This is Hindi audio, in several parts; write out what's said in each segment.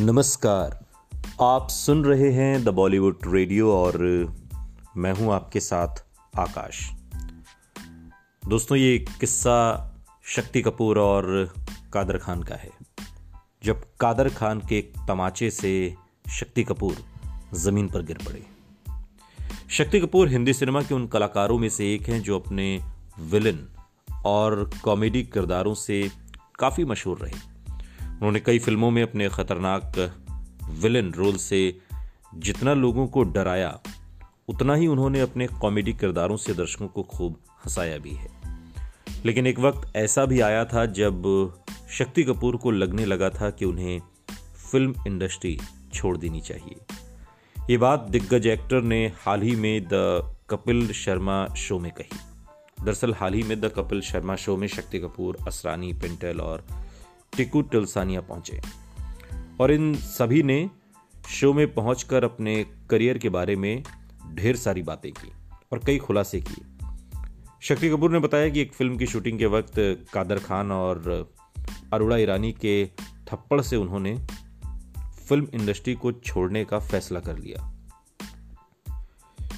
नमस्कार। आप सुन रहे हैं द बॉलीवुड रेडियो और मैं हूँ आपके साथ आकाश। दोस्तों, ये किस्सा शक्ति कपूर और कादर खान का है। जब कादर खान के तमाचे से शक्ति कपूर ज़मीन पर गिर पड़े। शक्ति कपूर हिंदी सिनेमा के उन कलाकारों में से एक हैं जो अपने विलन और कॉमेडी किरदारों से काफ़ी मशहूर रहे। उन्होंने कई फ़िल्मों में अपने खतरनाक विलन रोल से जितना लोगों को डराया, उतना ही उन्होंने अपने कॉमेडी किरदारों से दर्शकों को खूब हंसाया भी है। लेकिन एक वक्त ऐसा भी आया था जब शक्ति कपूर को लगने लगा था कि उन्हें फ़िल्म इंडस्ट्री छोड़ देनी चाहिए। ये बात दिग्गज एक्टर ने हाल ही में द कपिल शर्मा शो में कही। दरअसल हाल ही में द कपिल शर्मा शो में शक्ति कपूर, असरानी, पिंटल और टिकू टिलसानिया पहुँचे। और इन सभी ने शो में पहुंचकर अपने करियर के बारे में ढेर सारी बातें की और कई खुलासे किए। शक्ति कपूर ने बताया कि एक फ़िल्म की शूटिंग के वक्त कादर खान और अरुणा ईरानी के थप्पड़ से उन्होंने फ़िल्म इंडस्ट्री को छोड़ने का फैसला कर लिया।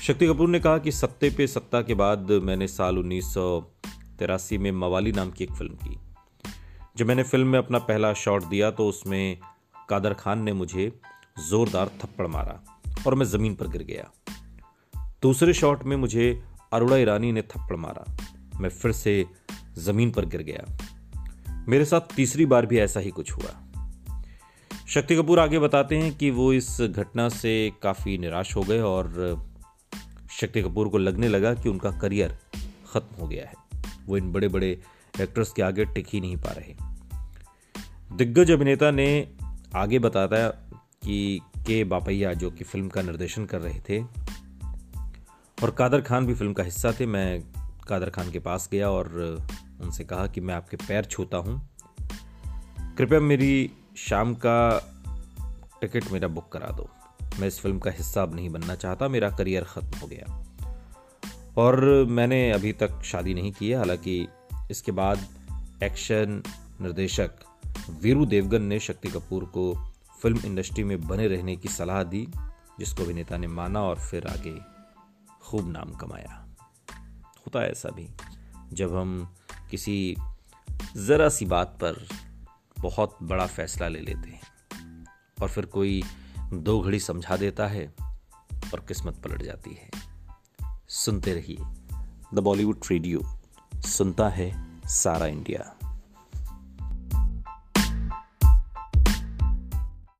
शक्ति कपूर ने कहा कि सत्ते पे सत्ता के बाद मैंने साल उन्नीस सौ तिरासी में मवाली नाम की एक फ़िल्म की। जब मैंने फ़िल्म में अपना पहला शॉट दिया तो उसमें कादर खान ने मुझे जोरदार थप्पड़ मारा और मैं ज़मीन पर गिर गया। दूसरे शॉट में मुझे अरुणा ईरानी ने थप्पड़ मारा। मैं फिर से ज़मीन पर गिर गया। मेरे साथ तीसरी बार भी ऐसा ही कुछ हुआ। शक्ति कपूर आगे बताते हैं कि वो इस घटना से काफ़ी निराश हो गए और शक्ति कपूर को लगने लगा कि उनका करियर ख़त्म हो गया है। वो इन बड़े बड़े एक्टर्स के आगे टिक ही नहीं पा रहे। दिग्गज अभिनेता ने आगे बताया कि के बापैया, जो कि फ़िल्म का निर्देशन कर रहे थे, और कादर खान भी फ़िल्म का हिस्सा थे। मैं कादर खान के पास गया और उनसे कहा कि मैं आपके पैर छूता हूँ। कृपया मेरी शाम का टिकट मेरा बुक करा दो। मैं इस फ़िल्म का हिस्सा अब नहीं बनना चाहता, मेरा करियर ख़त्म हो गया। और मैंने अभी तक शादी नहीं की है। हालाँकि इसके बाद एक्शन निर्देशक वीरू देवगन ने शक्ति कपूर को फ़िल्म इंडस्ट्री में बने रहने की सलाह दी, जिसको अभिनेता ने माना और फिर आगे खूब नाम कमाया। होता है ऐसा भी, जब हम किसी ज़रा सी बात पर बहुत बड़ा फैसला ले लेते हैं और फिर कोई दो घड़ी समझा देता है और किस्मत पलट जाती है। सुनते रहिए। द बॉलीवुड रेडियो, सुनता है सारा इंडिया।